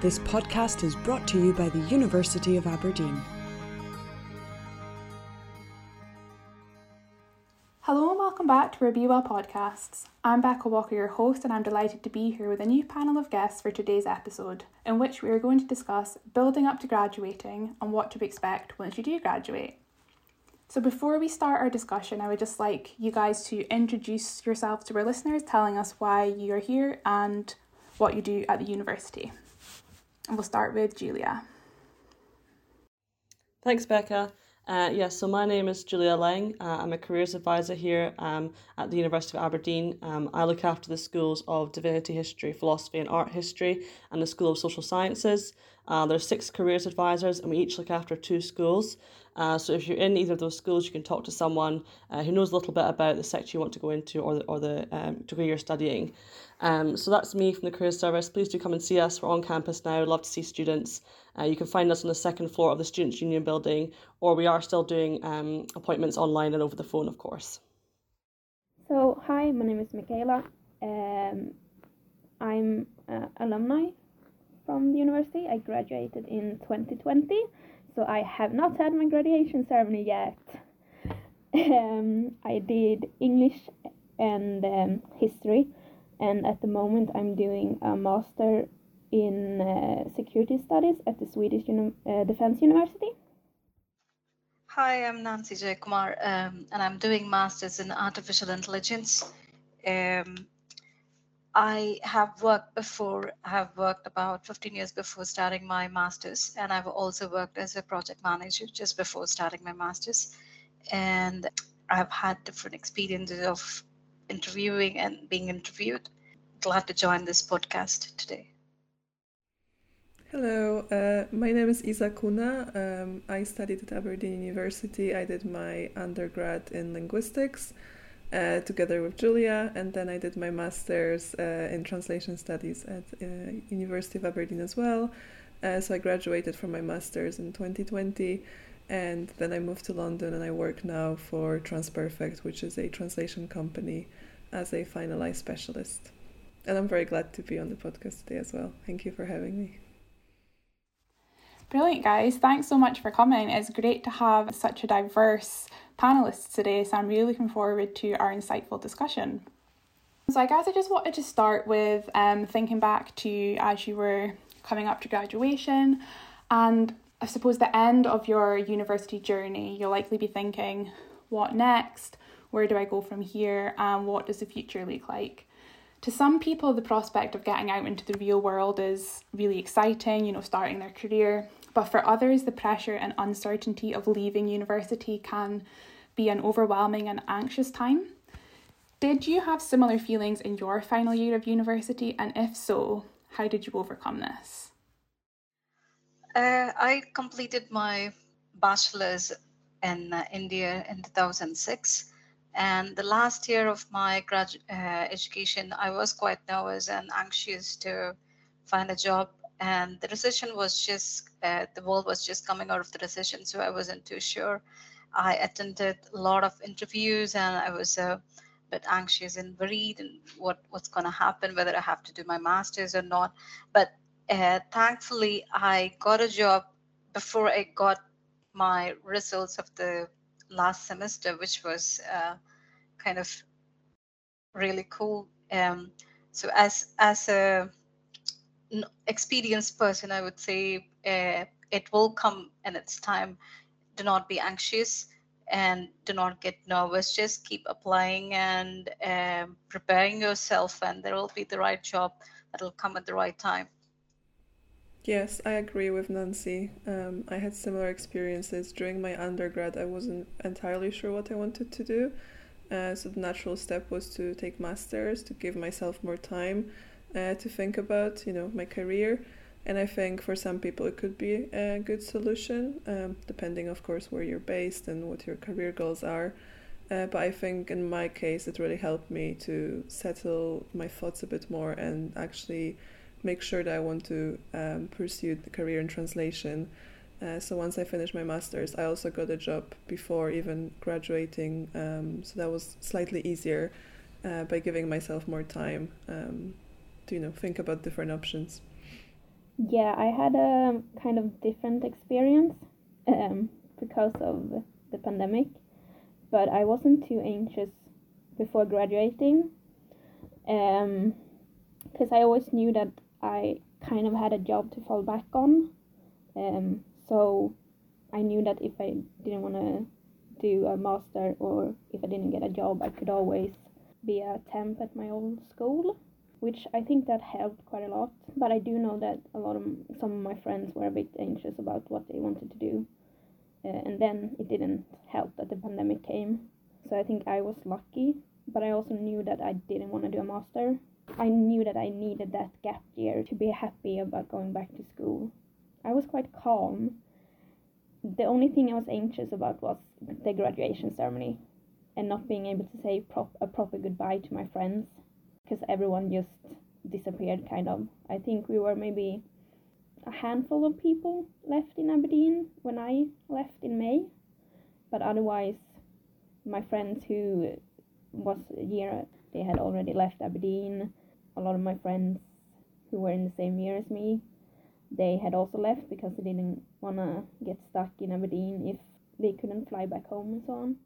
This podcast is brought to you by the University of Aberdeen. Hello and welcome back to our Be Well podcasts. I'm Becca Walker, your host, and I'm delighted to be here with a new panel of guests for today's episode, in which we are going to discuss building up to graduating and what to expect once you do graduate. So, before we start our discussion, I would just like you guys to introduce yourselves to our listeners, telling us why you are here and what you do at the university. And we'll start with Julia. Thanks, Becca. Uh, yes, yeah, so my name is Julia Lang. Uh, I'm a careers advisor here um, at the University of Aberdeen. Um, I look after the schools of Divinity History, Philosophy and Art History, and the School of Social Sciences. Uh, there are six careers advisors, and we each look after two schools. Uh, so if you're in either of those schools, you can talk to someone uh, who knows a little bit about the sector you want to go into or the, or the um, degree you're studying. Um, so that's me from the Careers Service. Please do come and see us. We're on campus now. Love to see students. Uh, you can find us on the second floor of the Students' Union building, or we are still doing um, appointments online and over the phone, of course. So, hi, my name is Michaela. Um, I'm uh, alumni from the university. I graduated in 2020 so I have not had my graduation ceremony yet. um, I did English and um, history, and at the moment I'm doing a master in uh, security studies at the Swedish Uni- uh, Defense University. Hi, I'm Nancy Jayakumar, um, and I'm doing masters in artificial intelligence. Um, I have worked before, I have worked about 15 years before starting my master's, and I've also worked as a project manager just before starting my master's. And I've had different experiences of interviewing and being interviewed. Glad to join this podcast today. Hello, uh, my name is Isa Kuna. Um, I studied at Aberdeen University. I did my undergrad in linguistics uh, together with Julia, and then I did my master's uh, in translation studies at uh, University of Aberdeen as well. Uh, so I graduated from my master's in 2020, and then I moved to London, and I work now for TransPerfect, which is a translation company, as a finalized specialist. And I'm very glad to be on the podcast today as well. Thank you for having me. Brilliant, guys. Thanks so much for coming. It's great to have such a diverse panelists today, so I'm really looking forward to our insightful discussion. So, I guess I just wanted to start with um, thinking back to as you were coming up to graduation, and I suppose the end of your university journey, you'll likely be thinking, what next? Where do I go from here? And what does the future look like? To some people, the prospect of getting out into the real world is really exciting, you know, starting their career. But for others, the pressure and uncertainty of leaving university can be an overwhelming and anxious time. Did you have similar feelings in your final year of university? And if so, how did you overcome this? Uh, I completed my bachelor's in uh, India in 2006. And the last year of my grad uh, education, I was quite nervous and anxious to find a job. And the recession was just uh, the world was just coming out of the recession so i wasn't too sure. I attended a lot of interviews and i was a bit anxious and worried and what what's going to happen whether i have to do my masters or not. But uh, thankfully i got a job before i got my results of the last semester which was uh, kind of really cool um, so as as a experienced person, I would say uh, it will come in its time. Do not be anxious and do not get nervous. Just keep applying and um, preparing yourself, and there will be the right job that will come at the right time. Yes, I agree with Nancy. Um, I had similar experiences during my undergrad. I wasn't entirely sure what I wanted to do. Uh, so the natural step was to take masters to give myself more time uh, to think about, you know, my career. And I think for some people it could be a good solution, um, depending, of course, where you're based and what your career goals are. Uh, but I think in my case, it really helped me to settle my thoughts a bit more and actually make sure that I want to um, pursue the career in translation. Uh, so once I finished my master's, I also got a job before even graduating. Um, so that was slightly easier uh, by giving myself more time um, to you know think about different options. Yeah, I had a kind of different experience um, because of the pandemic, but I wasn't too anxious before graduating because um, I always knew that I kind of had a job to fall back on. Um, so I knew that if I didn't want to do a master or if I didn't get a job, I could always be a temp at my old school, which I think that helped quite a lot. But I do know that a lot of some of my friends were a bit anxious about what they wanted to do, uh, and then it didn't help that the pandemic came. So I think I was lucky, but I also knew that I didn't want to do a master. I knew that I needed that gap year to be happy about going back to school. I was quite calm. The only thing I was anxious about was the graduation ceremony and not being able to say prop- a proper goodbye to my friends because everyone just disappeared kind of. I think we were maybe a handful of people left in Aberdeen when I left in May, but otherwise, my friends who was a year they had already left Aberdeen. A lot of my friends who were in the same year as me, they had also left because they didn't want to get stuck in Aberdeen if they couldn't fly back home and so on.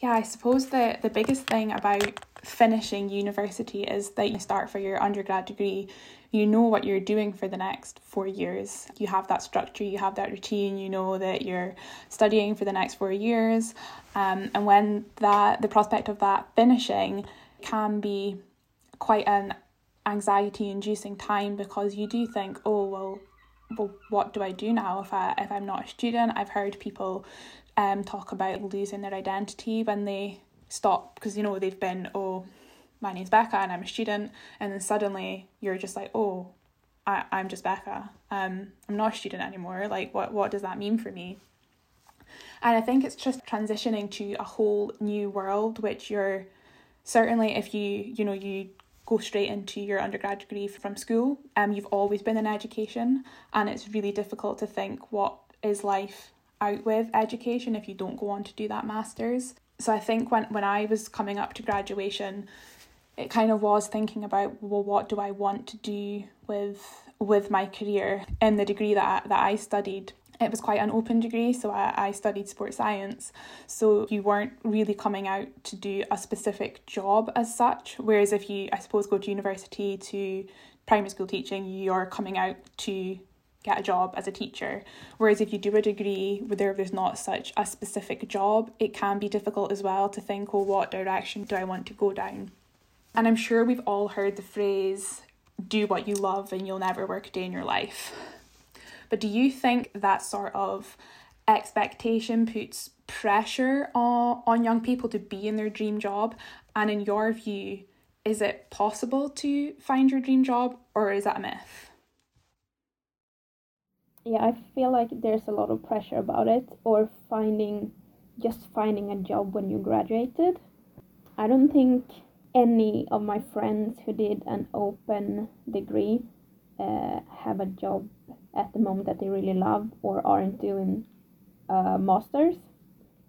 Yeah, I suppose the, the biggest thing about finishing university is that you start for your undergrad degree, you know what you're doing for the next four years. You have that structure, you have that routine, you know that you're studying for the next four years. Um, and when that the prospect of that finishing can be quite an anxiety inducing time because you do think, oh well well what do I do now if I if I'm not a student? I've heard people um, talk about losing their identity when they stop because you know they've been oh my name's Becca and I'm a student and then suddenly you're just like oh I, I'm just Becca. Um I'm not a student anymore. Like what what does that mean for me? And I think it's just transitioning to a whole new world which you're certainly if you you know you go straight into your undergrad degree from school um you've always been in education and it's really difficult to think what is life out with education if you don't go on to do that masters. So I think when when I was coming up to graduation, it kind of was thinking about well what do I want to do with with my career in the degree that that I studied it was quite an open degree so I, I studied sports science so you weren't really coming out to do a specific job as such whereas if you i suppose go to university to primary school teaching you're coming out to get a job as a teacher. Whereas if you do a degree where there's not such a specific job, it can be difficult as well to think, oh, what direction do I want to go down? And I'm sure we've all heard the phrase, do what you love and you'll never work a day in your life. But do you think that sort of expectation puts pressure on, on young people to be in their dream job? And in your view, is it possible to find your dream job or is that a myth? yeah, I feel like there's a lot of pressure about it, or finding just finding a job when you graduated. I don't think any of my friends who did an open degree uh, have a job at the moment that they really love or aren't doing uh, masters.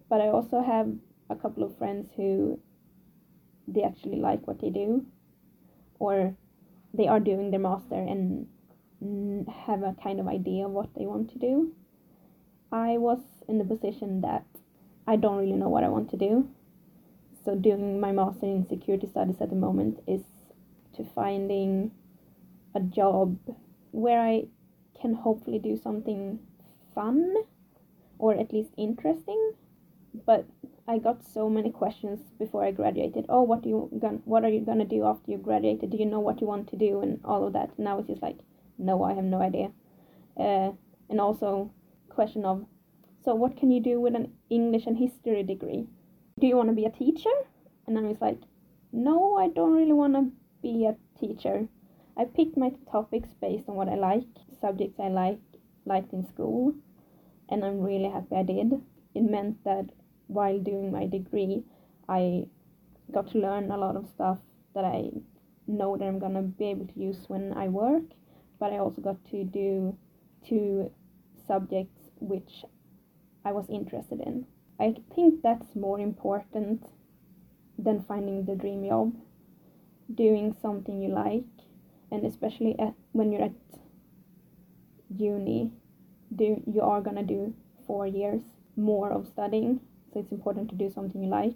But I also have a couple of friends who they actually like what they do, or they are doing their master and have a kind of idea of what they want to do. I was in the position that I don't really know what I want to do. So doing my master in security studies at the moment is to finding a job where I can hopefully do something fun or at least interesting. But I got so many questions before I graduated. Oh, what do you going what are you gonna do after you graduated? Do you know what you want to do and all of that? And I was just like, no, I have no idea. Uh, and also, question of, so what can you do with an English and history degree? Do you want to be a teacher? And I was like, no, I don't really want to be a teacher. I picked my topics based on what I like, subjects I like, liked in school, and I'm really happy I did. It meant that while doing my degree, I got to learn a lot of stuff that I know that I'm gonna be able to use when I work but I also got to do two subjects which I was interested in. I think that's more important than finding the dream job. Doing something you like, and especially at, when you're at uni, do you are gonna do four years more of studying, so it's important to do something you like.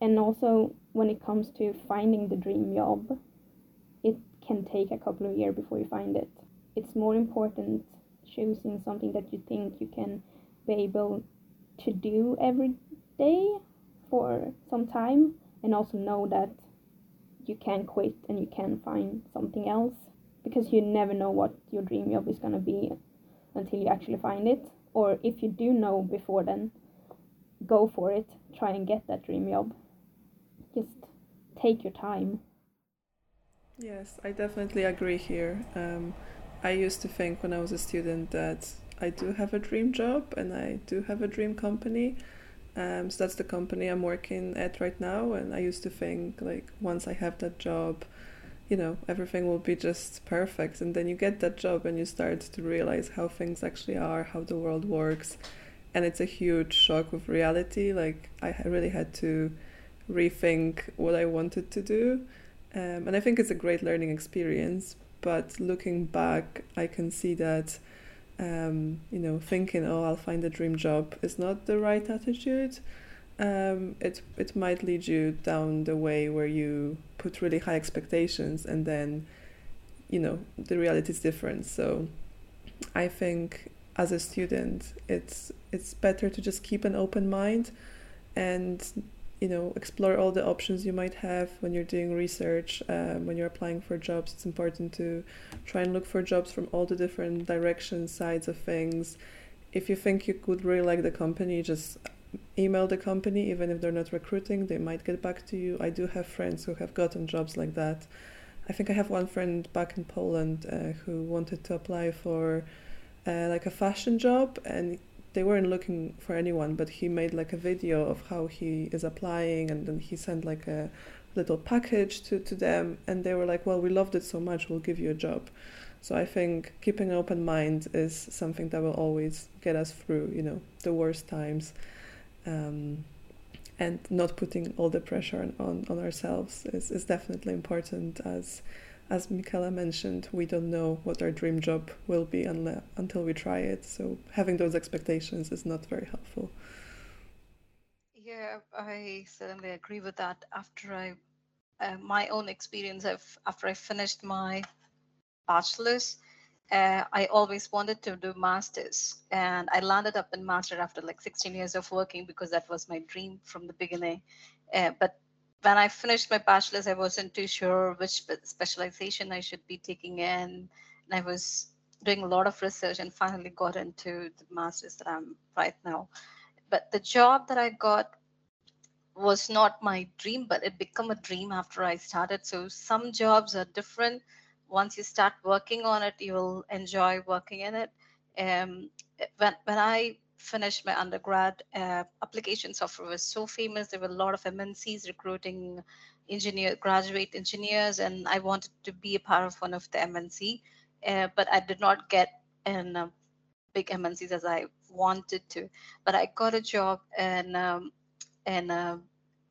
And also, when it comes to finding the dream job, it can take a couple of years before you find it. It's more important choosing something that you think you can be able to do every day for some time and also know that you can quit and you can find something else because you never know what your dream job is going to be until you actually find it. Or if you do know before then go for it. Try and get that dream job. Just take your time. Yes i definitely agree here. Um, i used to think when i was a student that i do have a dream job and i do have a dream company. Um, so that's the company i'm working at right now and i used to think like once i have that job you know everything will be just perfect. And then you get that job and you start to realize how things actually are how the world works. And it's a huge shock of reality. Like i really had to rethink what i wanted to do. Um, and i think it's a great learning experience. But looking back i can see that um, you know thinking oh i'll find a dream job is not the right attitude um, it it might lead you down the way where you put really high expectations and then you know the reality is different. So i think as a student it's it's better to just keep an open mind and you know explore all the options you might have when you're doing research um, when you're applying for jobs. It's important to try and look for jobs from all the different directions sides of things. If you think you could really like the company just email the company even if they're not recruiting they might get back to you. I do have friends who have gotten jobs like that. I think i have one friend back in poland uh, who wanted to apply for uh, like a fashion job and they weren't looking for anyone but he made like a video of how he is applying and then he sent like a little package to, to them and they were like well we loved it so much we'll give you a job. So i think keeping an open mind is something that will always get us through you know the worst times um, and not putting all the pressure on, on, ourselves is, is definitely important as as Michaela mentioned, we don't know what our dream job will be unle- until we try it. So having those expectations is not very helpful. Yeah, I certainly agree with that. After I, uh, my own experience, of after I finished my bachelor's, uh, I always wanted to do masters, and I landed up in master after like 16 years of working because that was my dream from the beginning. Uh, but when I finished my bachelor's, I wasn't too sure which specialization I should be taking in, and I was doing a lot of research and finally got into the masters that I'm right now. But the job that I got was not my dream, but it became a dream after I started. So some jobs are different once you start working on it, you will enjoy working in it. Um, when, when I finished my undergrad, uh, application software was so famous. There were a lot of MNCs recruiting engineer, graduate engineers, and I wanted to be a part of one of the MNC, uh, but I did not get in uh, big MNCs as I wanted to. But I got a job in um, in a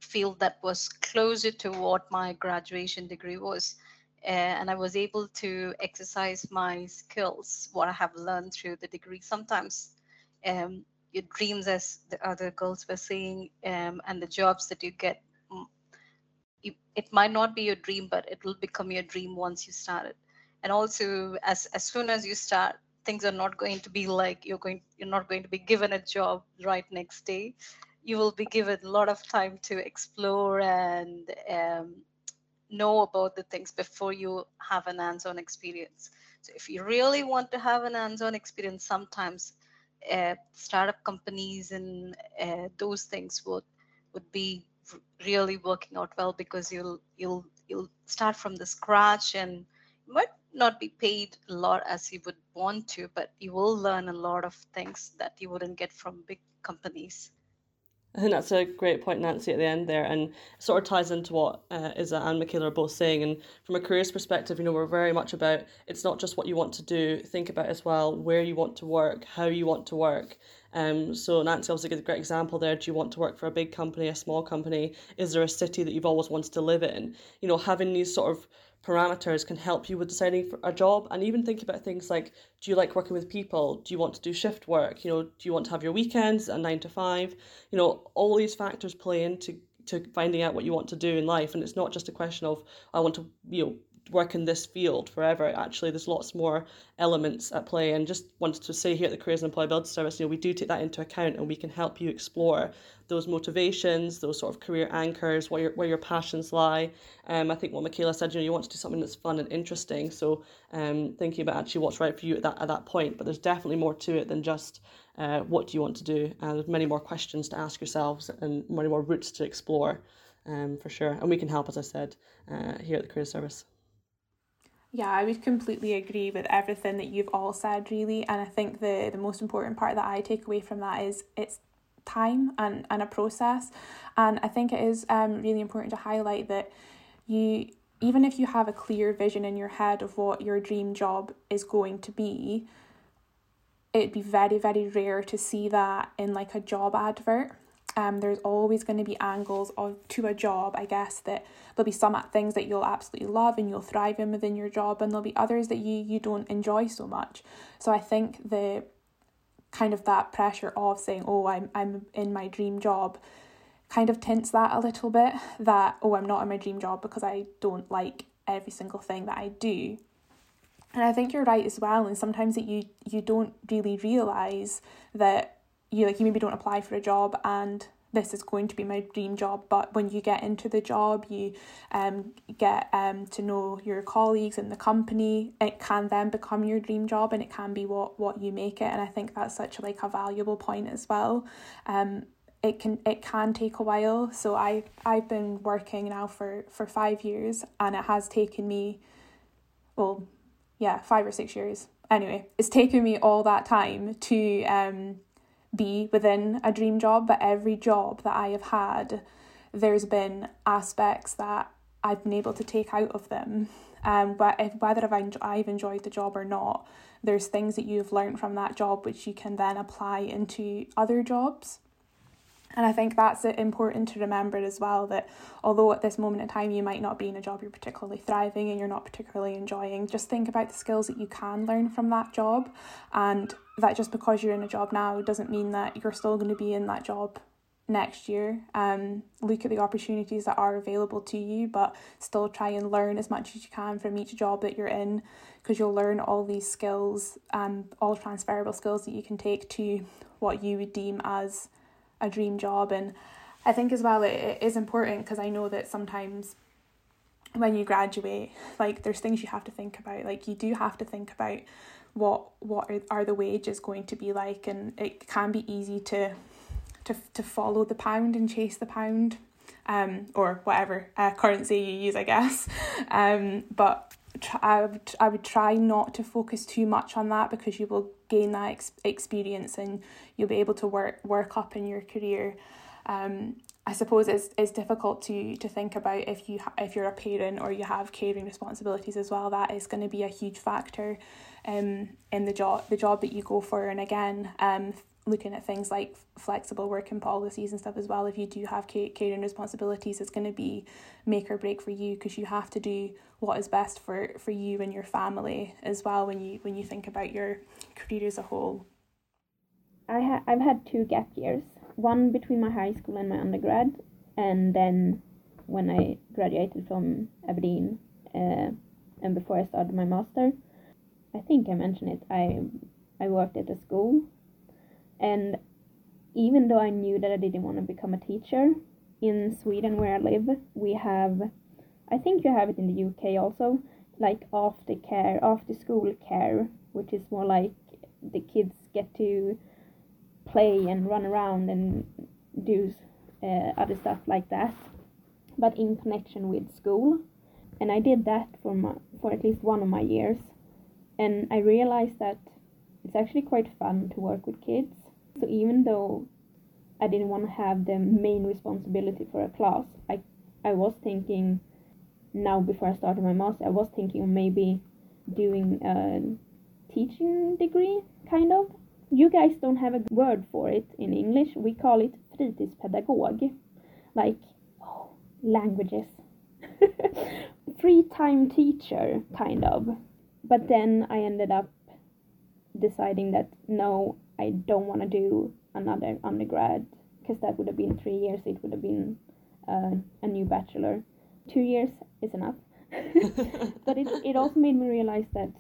field that was closer to what my graduation degree was and I was able to exercise my skills, what I have learned through the degree. Sometimes um, your dreams, as the other girls were saying, um, and the jobs that you get, mm, you, it might not be your dream, but it will become your dream once you start it. And also, as as soon as you start, things are not going to be like you're going. You're not going to be given a job right next day. You will be given a lot of time to explore and um, know about the things before you have an hands-on experience. So if you really want to have an hands-on experience, sometimes uh, startup companies and uh, those things would would be really working out well because you'll you'll you'll start from the scratch and you might not be paid a lot as you would want to, but you will learn a lot of things that you wouldn't get from big companies. I think that's a great point, Nancy, at the end there, and sort of ties into what uh, Isa and Michaela are both saying. And from a careers perspective, you know, we're very much about it's not just what you want to do. Think about as well where you want to work, how you want to work. Um, so Nancy obviously gives a great example there. Do you want to work for a big company, a small company? Is there a city that you've always wanted to live in? You know, having these sort of parameters can help you with deciding for a job and even think about things like do you like working with people? Do you want to do shift work? You know do you want to have your weekends a 9 to 5 you know all these factors play into to finding out what you want to do in life. And it's not just a question of i want to you know work in this field forever. Actually, there's lots more elements at play. And just wanted to say here at the Careers and Employability Service, you know, we do take that into account and we can help you explore those motivations, those sort of career anchors, where your where your passions lie. Um, I think what Michaela said, you know, you want to do something that's fun and interesting. So um, thinking about actually what's right for you at that at that point. But there's definitely more to it than just uh, what do you want to do. And there's many more questions to ask yourselves and many more routes to explore. Um, for sure, and we can help, as I said, uh, here at the Career Service. Yeah, I would completely agree with everything that you've all said, really. And I think the, the most important part that I take away from that is it's time and, and a process. And I think it is um, really important to highlight that you, even if you have a clear vision in your head of what your dream job is going to be, it'd be very, very rare to see that in like a job advert um, there's always going to be angles of to a job i guess that there'll be some things that you'll absolutely love and you'll thrive in within your job and there'll be others that you you don't enjoy so much. So i think the kind of that pressure of saying oh i'm i'm in my dream job kind of tints that a little bit that oh i'm not in my dream job because i don't like every single thing that i do. And i think you're right as well and sometimes that you you don't really realize that you like you maybe don't apply for a job and this is going to be my dream job but when you get into the job you um get um to know your colleagues in the company it can then become your dream job and it can be what what you make it and i think that's such like a valuable point as well. Um it can it can take a while. So i i've been working now for for 5 years and it has taken me well yeah 5 or 6 years. Anyway it's taken me all that time to um be within a dream job, but every job that I have had, there's been aspects that I've been able to take out of them. Um, but if, whether I've, I've enjoyed the job or not, there's things that you've learned from that job which you can then apply into other jobs. And I think that's important to remember as well that although at this moment in time you might not be in a job you're particularly thriving and you're not particularly enjoying, just think about the skills that you can learn from that job. And that just because you're in a job now doesn't mean that you're still going to be in that job next year. Um, look at the opportunities that are available to you, but still try and learn as much as you can from each job that you're in because you'll learn all these skills and all transferable skills that you can take to what you would deem as a dream job and I think as well it, it is important because I know that sometimes when you graduate like there's things you have to think about like you do have to think about what what are, are the wages going to be like and it can be easy to to to follow the pound and chase the pound um or whatever uh, currency you use I guess. Um but I would, I would try not to focus too much on that because you will gain that ex- experience and you'll be able to work work up in your career. Um, I suppose it's, it's difficult to to think about if you ha- if you're a parent or you have caring responsibilities as well. That is going to be a huge factor, um, in the job the job that you go for. And again, um, looking at things like flexible working policies and stuff as well. If you do have caring responsibilities, it's going to be make or break for you because you have to do what is best for, for you and your family as well when you when you think about your career as a whole. I ha- I've had two gap years, one between my high school and my undergrad, and then when I graduated from Aberdeen uh, and before I started my master. I think I mentioned it. I I worked at a school and even though I knew that I didn't want to become a teacher, in Sweden where I live, we have, I think you have it in the UK also, like after care, after school care, which is more like the kids get to play and run around and do uh, other stuff like that, but in connection with school. And I did that for my, for at least one of my years, and I realized that it's actually quite fun to work with kids so even though I didn't want to have the main responsibility for a class, I I was thinking now before I started my master, I was thinking maybe doing a teaching degree, kind of. You guys don't have a word for it in English. We call it fritidspedagog, like oh, languages. free time teacher, kind of. But then I ended up deciding that no, I don't want to do another undergrad because that would have been three years. It would have been uh, a new bachelor. Two years is enough. but it it also made me realize that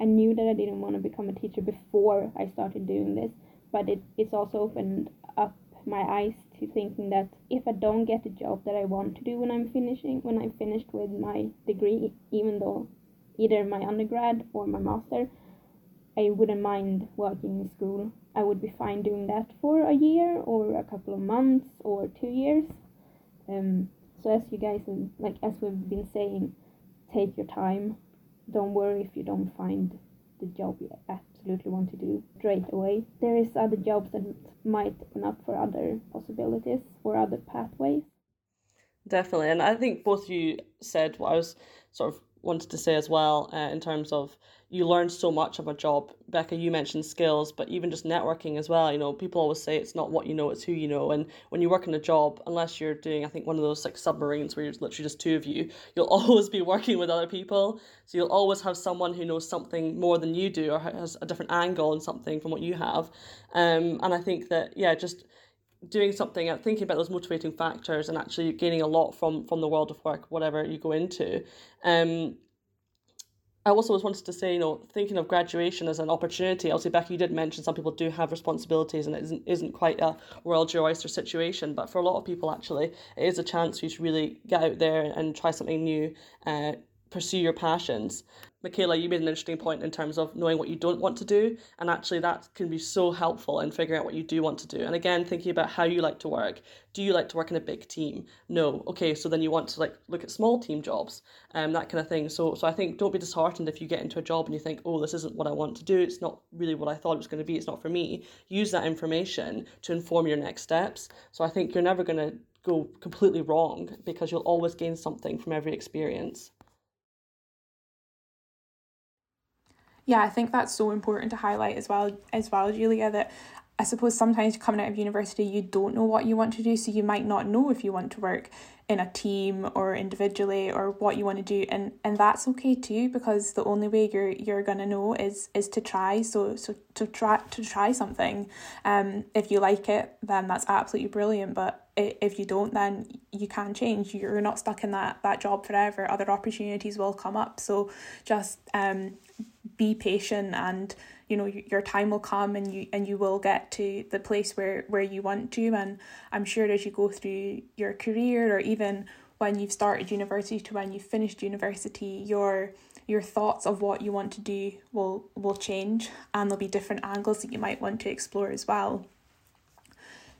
I knew that I didn't want to become a teacher before I started doing this, but it, it's also opened up my eyes to thinking that if I don't get the job that I want to do when I'm finishing when I'm finished with my degree, even though either my undergrad or my master, I wouldn't mind working in school. I would be fine doing that for a year or a couple of months or two years. Um, so as you guys like as we've been saying, take your time. Don't worry if you don't find the job you absolutely want to do straight away. There is other jobs that might open up for other possibilities or other pathways. Definitely, and I think both of you said what I was sort of wanted to say as well uh, in terms of you learn so much of a job. Becca, you mentioned skills, but even just networking as well. You know, people always say it's not what you know, it's who you know. And when you work in a job, unless you're doing, I think, one of those like submarines where you're literally just two of you, you'll always be working with other people. So you'll always have someone who knows something more than you do or has a different angle on something from what you have. Um, and I think that, yeah, just doing something and thinking about those motivating factors and actually gaining a lot from from the world of work whatever you go into um I also was wanted to say, you know, thinking of graduation as an opportunity. Obviously, Becky, you did mention some people do have responsibilities, and it isn't isn't quite a world your oyster situation. But for a lot of people, actually, it is a chance for you to really get out there and try something new, uh, pursue your passions. Michaela, you made an interesting point in terms of knowing what you don't want to do, and actually that can be so helpful in figuring out what you do want to do. And again, thinking about how you like to work. Do you like to work in a big team? No. Okay, so then you want to like look at small team jobs, um, that kind of thing. So, so I think don't be disheartened if you get into a job and you think, oh, this isn't what I want to do. It's not really what I thought it was going to be. It's not for me. Use that information to inform your next steps. So I think you're never going to go completely wrong because you'll always gain something from every experience. Yeah, I think that's so important to highlight as well as well, Julia, that I suppose sometimes coming out of university you don't know what you want to do, so you might not know if you want to work in a team or individually or what you want to do and and that's okay too because the only way you're you're gonna know is is to try. So so to try to try something um if you like it then that's absolutely brilliant but if you don't then you can change. You're not stuck in that that job forever. Other opportunities will come up. So just um be patient and you know your time will come and you and you will get to the place where where you want to. And i'm sure as you go through your career or even when you've started university to when you've finished university your your thoughts of what you want to do will will change and there'll be different angles that you might want to explore as well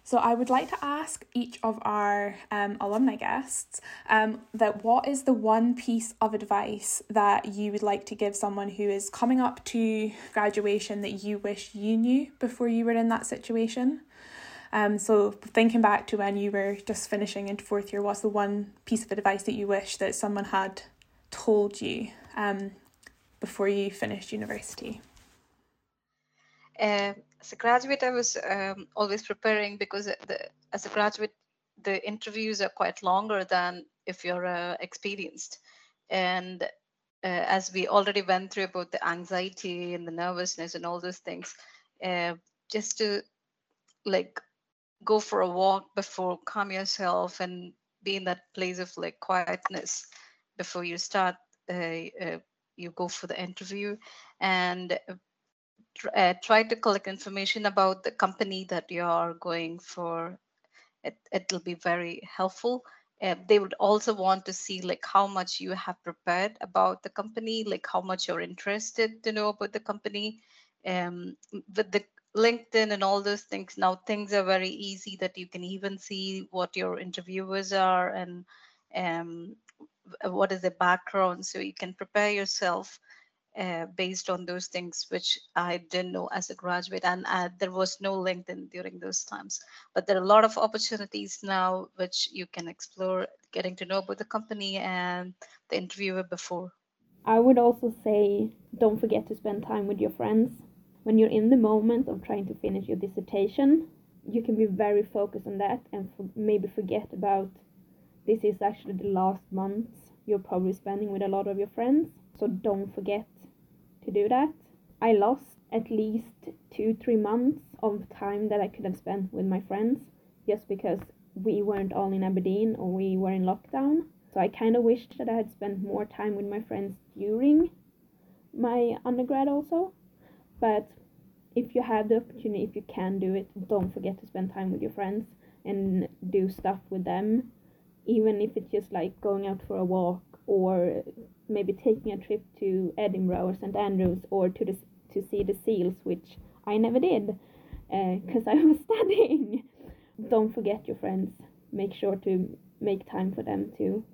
so I would like to ask each of our um, alumni guests um, that what is the one piece of advice that you would like to give someone who is coming up to graduation that you wish you knew before you were in that situation? Um, so thinking back to when you were just finishing into fourth year, what's the one piece of advice that you wish that someone had told you um, before you finished university? Uh, as a graduate, I was um, always preparing because the, as a graduate, the interviews are quite longer than if you're uh, experienced. And uh, as we already went through about the anxiety and the nervousness and all those things, uh, just to like go for a walk before calm yourself and be in that place of like quietness before you start uh, uh, you go for the interview and uh, try to collect information about the company that you are going for. It, it'll be very helpful. Uh, they would also want to see like how much you have prepared about the company, like how much you're interested to know about the company. Um, with the LinkedIn and all those things, now things are very easy that you can even see what your interviewers are and um, what is their background, so you can prepare yourself uh, based on those things which I didn't know as a graduate, and uh, there was no LinkedIn during those times. But there are a lot of opportunities now which you can explore, getting to know about the company and the interviewer before. I would also say don't forget to spend time with your friends. When you're in the moment of trying to finish your dissertation, you can be very focused on that and maybe forget about this is actually the last months you're probably spending with a lot of your friends. So don't forget to do that. I lost at least two, three months of time that I could have spent with my friends just because we weren't all in Aberdeen or we were in lockdown. So I kind of wished that I had spent more time with my friends during my undergrad also. But if you have the opportunity, if you can do it, don't forget to spend time with your friends and do stuff with them, even if it's just like going out for a walk or maybe taking a trip to Edinburgh or St Andrews or to the to see the seals, which I never did because uh, I was studying. Don't forget your friends. Make sure to make time for them too.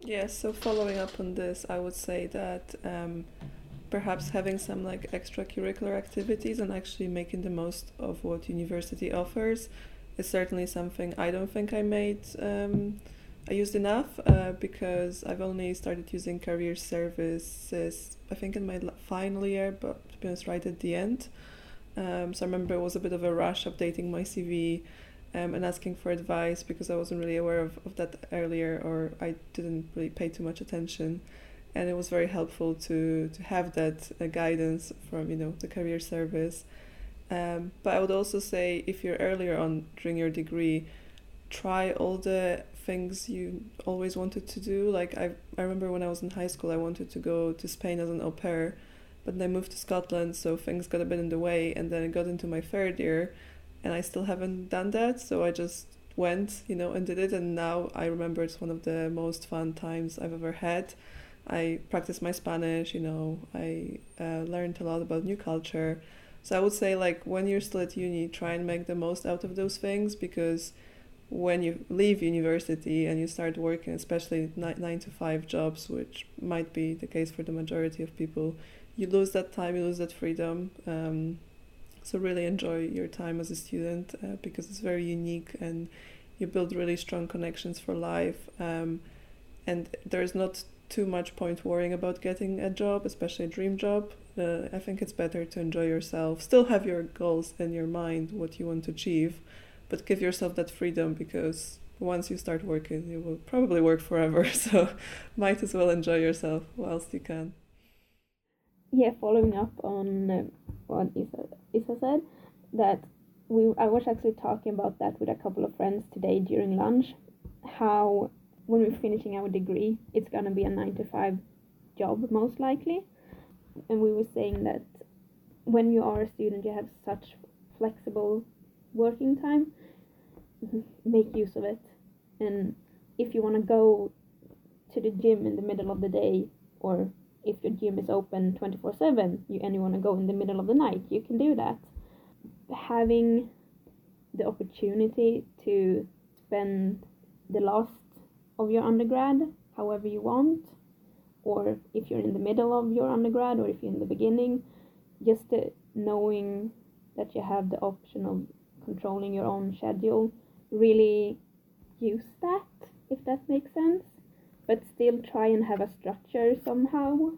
Yeah, so following up on this, I would say that um, perhaps having some like extracurricular activities and actually making the most of what university offers is certainly something I don't think I made. Um, I used enough uh, because I've only started using career services, I think, in my final year, but to be honest, right at the end. Um, so I remember it was a bit of a rush updating my CV um, and asking for advice because I wasn't really aware of, of that earlier or I didn't really pay too much attention. And it was very helpful to, to have that uh, guidance from, you know, the career service. Um, but I would also say if you're earlier on during your degree, try all the things you always wanted to do. Like I, I remember when I was in high school, I wanted to go to Spain as an au pair, but then I moved to Scotland, so things got a bit in the way. And then I got into my third year, and I still haven't done that. So I just went, you know, and did it. And now I remember it's one of the most fun times I've ever had. I practiced my Spanish, you know, I uh, learned a lot about new culture. So I would say, like, when you're still at uni, try and make the most out of those things because when you leave university and you start working, especially nine, to five jobs, which might be the case for the majority of people, you lose that time, you lose that freedom. Um, so really enjoy your time as a student uh, because it's very unique and you build really strong connections for life. Um, and there's not too much point worrying about getting a job, especially a dream job. Uh, I think it's better to enjoy yourself, still have your goals in your mind, what you want to achieve, but give yourself that freedom because once you start working, you will probably work forever. So might as well enjoy yourself whilst you can. Yeah, following up on uh, what Isa, Isa said, that we I was actually talking about that with a couple of friends today during lunch. How when we're finishing our degree, it's gonna be a nine to five job most likely, and we were saying that when you are a student, you have such flexible working time make use of it. And if you want to go to the gym in the middle of the day, or if your gym is open 24 7 you, and you want to go in the middle of the night, you can do that. Having the opportunity to spend the last of your undergrad however you want, or if you're in the middle of your undergrad, or if you're in the beginning, just knowing that you have the option of controlling your own schedule really use that, if that makes sense, but still try and have a structure somehow,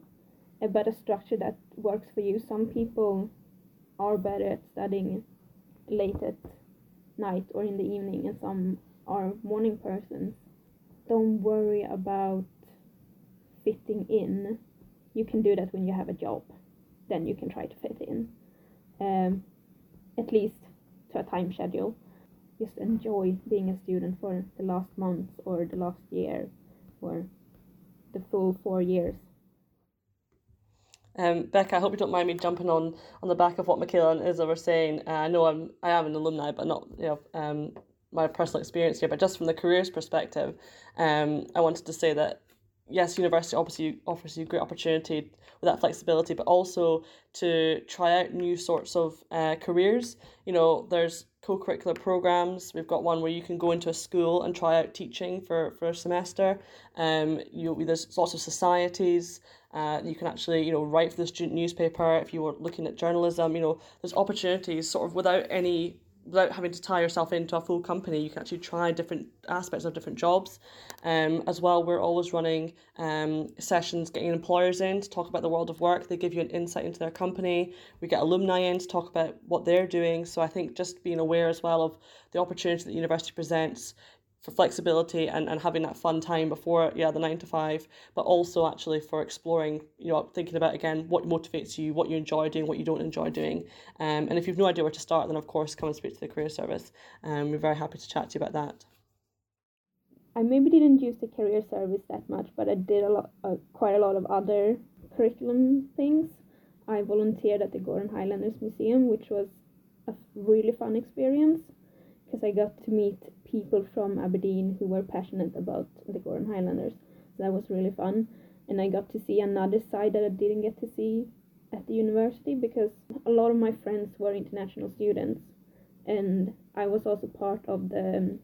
eh, but a structure that works for you. Some people are better at studying late at night or in the evening, and some are morning persons. Don't worry about fitting in. You can do that when you have a job. Then you can try to fit in, um, at least to a time schedule just enjoy being a student for the last month or the last year or the full four years. Um, Becca, I hope you don't mind me jumping on on the back of what Michaela and Isa were saying. Uh, I know I'm I am an alumni, but not you know um, my personal experience here. But just from the careers perspective, um, I wanted to say that yes, university obviously offers you a great opportunity with that flexibility, but also to try out new sorts of uh, careers. You know, there's co-curricular programs. We've got one where you can go into a school and try out teaching for, for a semester. Um, you there's lots of societies. Uh, you can actually you know write for the student newspaper if you were looking at journalism. You know, there's opportunities sort of without any without having to tie yourself into a full company, you can actually try different aspects of different jobs. Um, as well, we're always running um, sessions getting employers in to talk about the world of work. They give you an insight into their company. We get alumni in to talk about what they're doing. So I think just being aware as well of the opportunity that the university presents for flexibility and, and having that fun time before yeah the nine to five but also actually for exploring you know thinking about again what motivates you what you enjoy doing what you don't enjoy doing. Um, and if you've no idea where to start then of course come and speak to the career service. Um, we're very happy to chat to you about that. I maybe didn't use the career service that much but I did a lot uh, quite a lot of other curriculum things. I volunteered at the Gordon Highlanders Museum which was a really fun experience because I got to meet people from Aberdeen who were passionate about the Gordon Highlanders. So that was really fun. And I got to see another side that I didn't get to see at the university because a lot of my friends were international students. And I was also part of the um,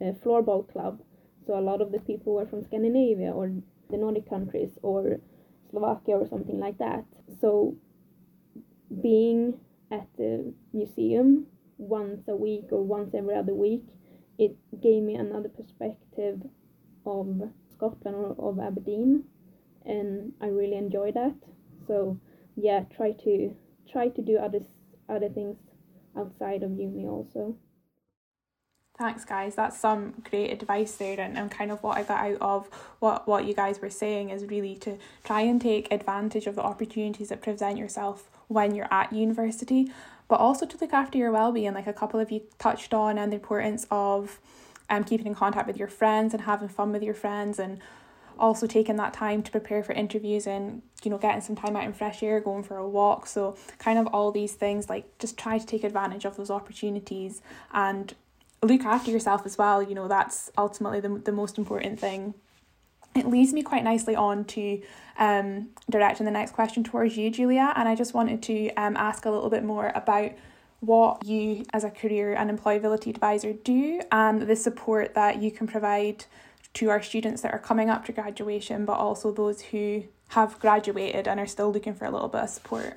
uh, floorball club. So a lot of the people were from Scandinavia or the Nordic countries or Slovakia or something like that. So being at the museum once a week or once every other week, it gave me another perspective of Scotland or of Aberdeen, and I really enjoyed that. So yeah, try to try to do other other things outside of uni also. Thanks, guys. That's some great advice there, and, and kind of what I got out of what, what you guys were saying is really to try and take advantage of the opportunities that present yourself when you're at university, but also to look after your well-being like a couple of you touched on and the importance of um, keeping in contact with your friends and having fun with your friends and also taking that time to prepare for interviews and you know getting some time out in fresh air going for a walk. So kind of all these things like just try to take advantage of those opportunities and look after yourself as well. You know that's ultimately the, the most important thing it leads me quite nicely on to um, directing the next question towards you, Julia. And I just wanted to um, ask a little bit more about what you, as a career and employability advisor, do and the support that you can provide to our students that are coming up to graduation, but also those who have graduated and are still looking for a little bit of support.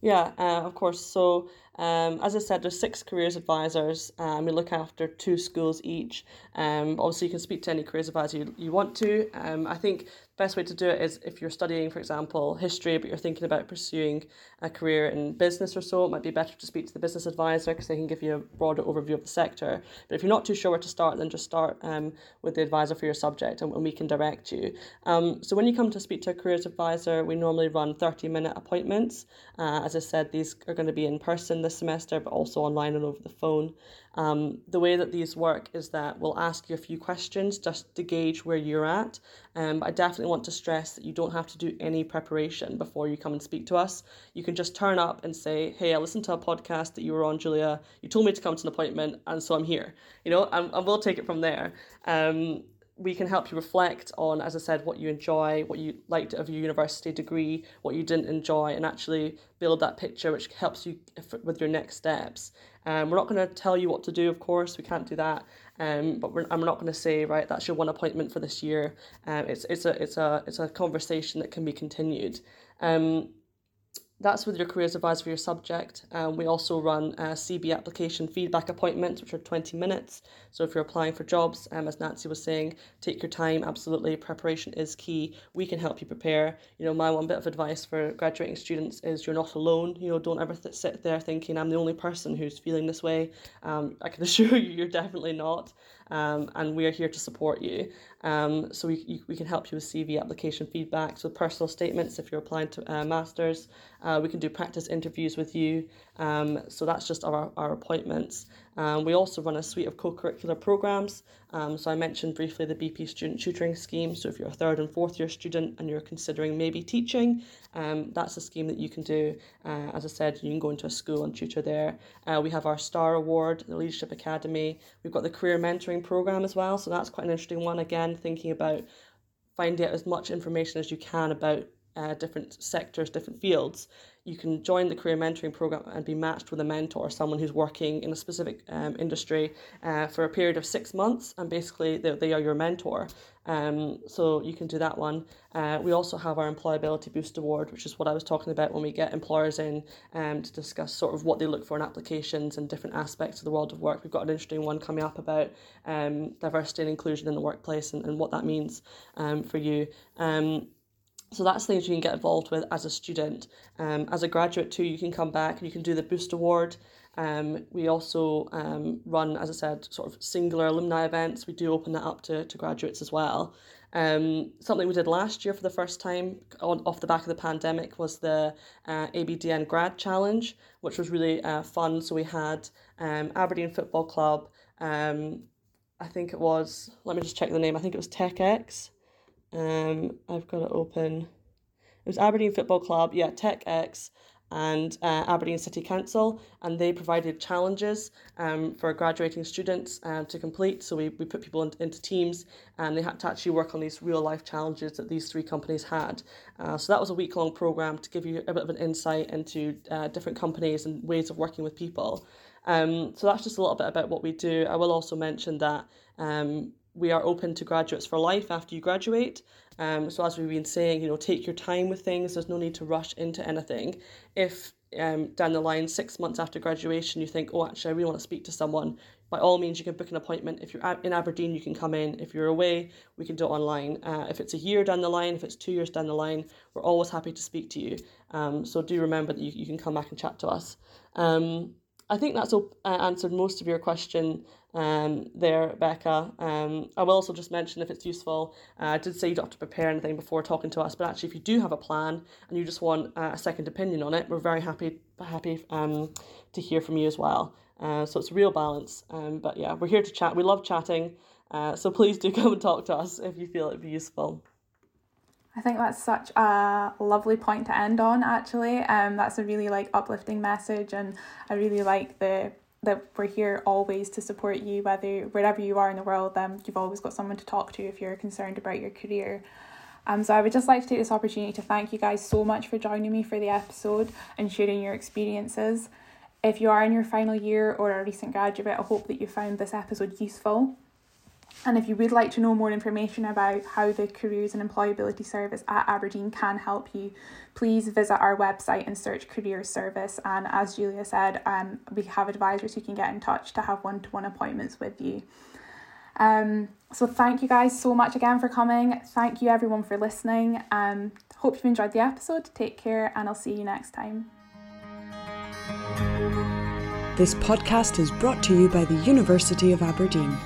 Yeah, uh, of course. So um, as I said, there's six careers advisors. Um, we look after two schools each. Um, obviously, you can speak to any careers advisor you, you want to. Um, I think best way to do it is if you're studying, for example, history, but you're thinking about pursuing a career in business or so, it might be better to speak to the business advisor because they can give you a broader overview of the sector. But if you're not too sure where to start, then just start um, with the advisor for your subject and, and we can direct you. Um, so when you come to speak to a careers advisor, we normally run 30 minute appointments. Uh, as I said, these are going to be in person this semester, but also online and over the phone. Um, the way that these work is that we'll ask you a few questions just to gauge where you're at. Um, I definitely want to stress that you don't have to do any preparation before you come and speak to us. You can just turn up and say, "Hey, I listened to a podcast that you were on, Julia. You told me to come to an appointment, and so I'm here." You know, and, and we'll take it from there. Um, we can help you reflect on, as I said, what you enjoy, what you liked of your university degree, what you didn't enjoy, and actually build that picture which helps you with your next steps. Um, we're not going to tell you what to do, of course, we can't do that. Um, but we're, I'm not going to say right that's your one appointment for this year. Um, it's it's a it's a it's a conversation that can be continued. Um, that's with your careers advisor for your subject. Um, we also run uh, CV application feedback appointments, which are 20 minutes. So if you're applying for jobs, um, as Nancy was saying, take your time. Absolutely, preparation is key. We can help you prepare. You know, my one bit of advice for graduating students is you're not alone. You know, don't ever th- sit there thinking I'm the only person who's feeling this way. Um, I can assure you, you're definitely not um, and we are here to support you. Um, so we, you, we can help you with CV application feedback, so personal statements if you're applying to uh, masters. Uh, we can do practice interviews with you. Um, so that's just our, our appointments. Um, we also run a suite of co-curricular programs. Um, so I mentioned briefly the BP student tutoring scheme. So if you're a third and fourth year student and you're considering maybe teaching, um, that's a scheme that you can do. Uh, as I said, you can go into a school and tutor there. Uh, we have our STAR Award, the Leadership Academy. We've got the career mentoring program as well. So that's quite an interesting one. Again, thinking about finding out as much information as you can about uh, different sectors, different fields, you can join the career mentoring program and be matched with a mentor, someone who's working in a specific um, industry uh, for a period of six months, and basically they, they are your mentor. Um, so you can do that one. Uh, we also have our Employability Boost Award, which is what I was talking about when we get employers in um, to discuss sort of what they look for in applications and different aspects of the world of work. We've got an interesting one coming up about um, diversity and inclusion in the workplace and, and what that means um, for you. Um, so that's things you can get involved with as a student. Um, as a graduate too, you can come back and you can do the Boost Award. Um, we also um, run, as I said, sort of singular alumni events. We do open that up to, to graduates as well. Um, something we did last year for the first time on, off the back of the pandemic was the uh, ABDN Grad Challenge, which was really uh, fun. So we had um, Aberdeen Football Club, um, I think it was, let me just check the name, I think it was TechX. Um, I've got it open. It was Aberdeen Football Club, yeah, Tech X, and uh, Aberdeen City Council, and they provided challenges um, for graduating students uh, to complete. So we, we put people in, into teams, and they had to actually work on these real life challenges that these three companies had. Uh, so that was a week long program to give you a bit of an insight into uh, different companies and ways of working with people. Um, so that's just a little bit about what we do. I will also mention that um, we are open to graduates for life after you graduate. Um, so as we've been saying, you know, take your time with things. There's no need to rush into anything. If um, down the line, six months after graduation, you think, oh, actually, I really want to speak to someone, by all means, you can book an appointment. If you're in Aberdeen, you can come in. If you're away, we can do it online. Uh, if it's a year down the line, if it's two years down the line, we're always happy to speak to you. Um, so do remember that you, you can come back and chat to us. Um, I think that's uh, answered most of your question um, there, Becca. Um, I will also just mention if it's useful, uh, I did say you don't have to prepare anything before talking to us, but actually, if you do have a plan and you just want uh, a second opinion on it, we're very happy happy um, to hear from you as well. Uh, so it's a real balance. Um, but yeah, we're here to chat. We love chatting. Uh, so please do come and talk to us if you feel it'd be useful. I think that's such a lovely point to end on. Actually, um, that's a really like uplifting message, and I really like the that we're here always to support you, whether wherever you are in the world. Um, you've always got someone to talk to if you're concerned about your career. Um, so I would just like to take this opportunity to thank you guys so much for joining me for the episode and sharing your experiences. If you are in your final year or a recent graduate, I hope that you found this episode useful. And if you would like to know more information about how the Careers and Employability Service at Aberdeen can help you, please visit our website and search Careers Service. And as Julia said, um, we have advisors who can get in touch to have one to one appointments with you. Um, so thank you guys so much again for coming. Thank you everyone for listening. Um, hope you've enjoyed the episode. Take care, and I'll see you next time. This podcast is brought to you by the University of Aberdeen.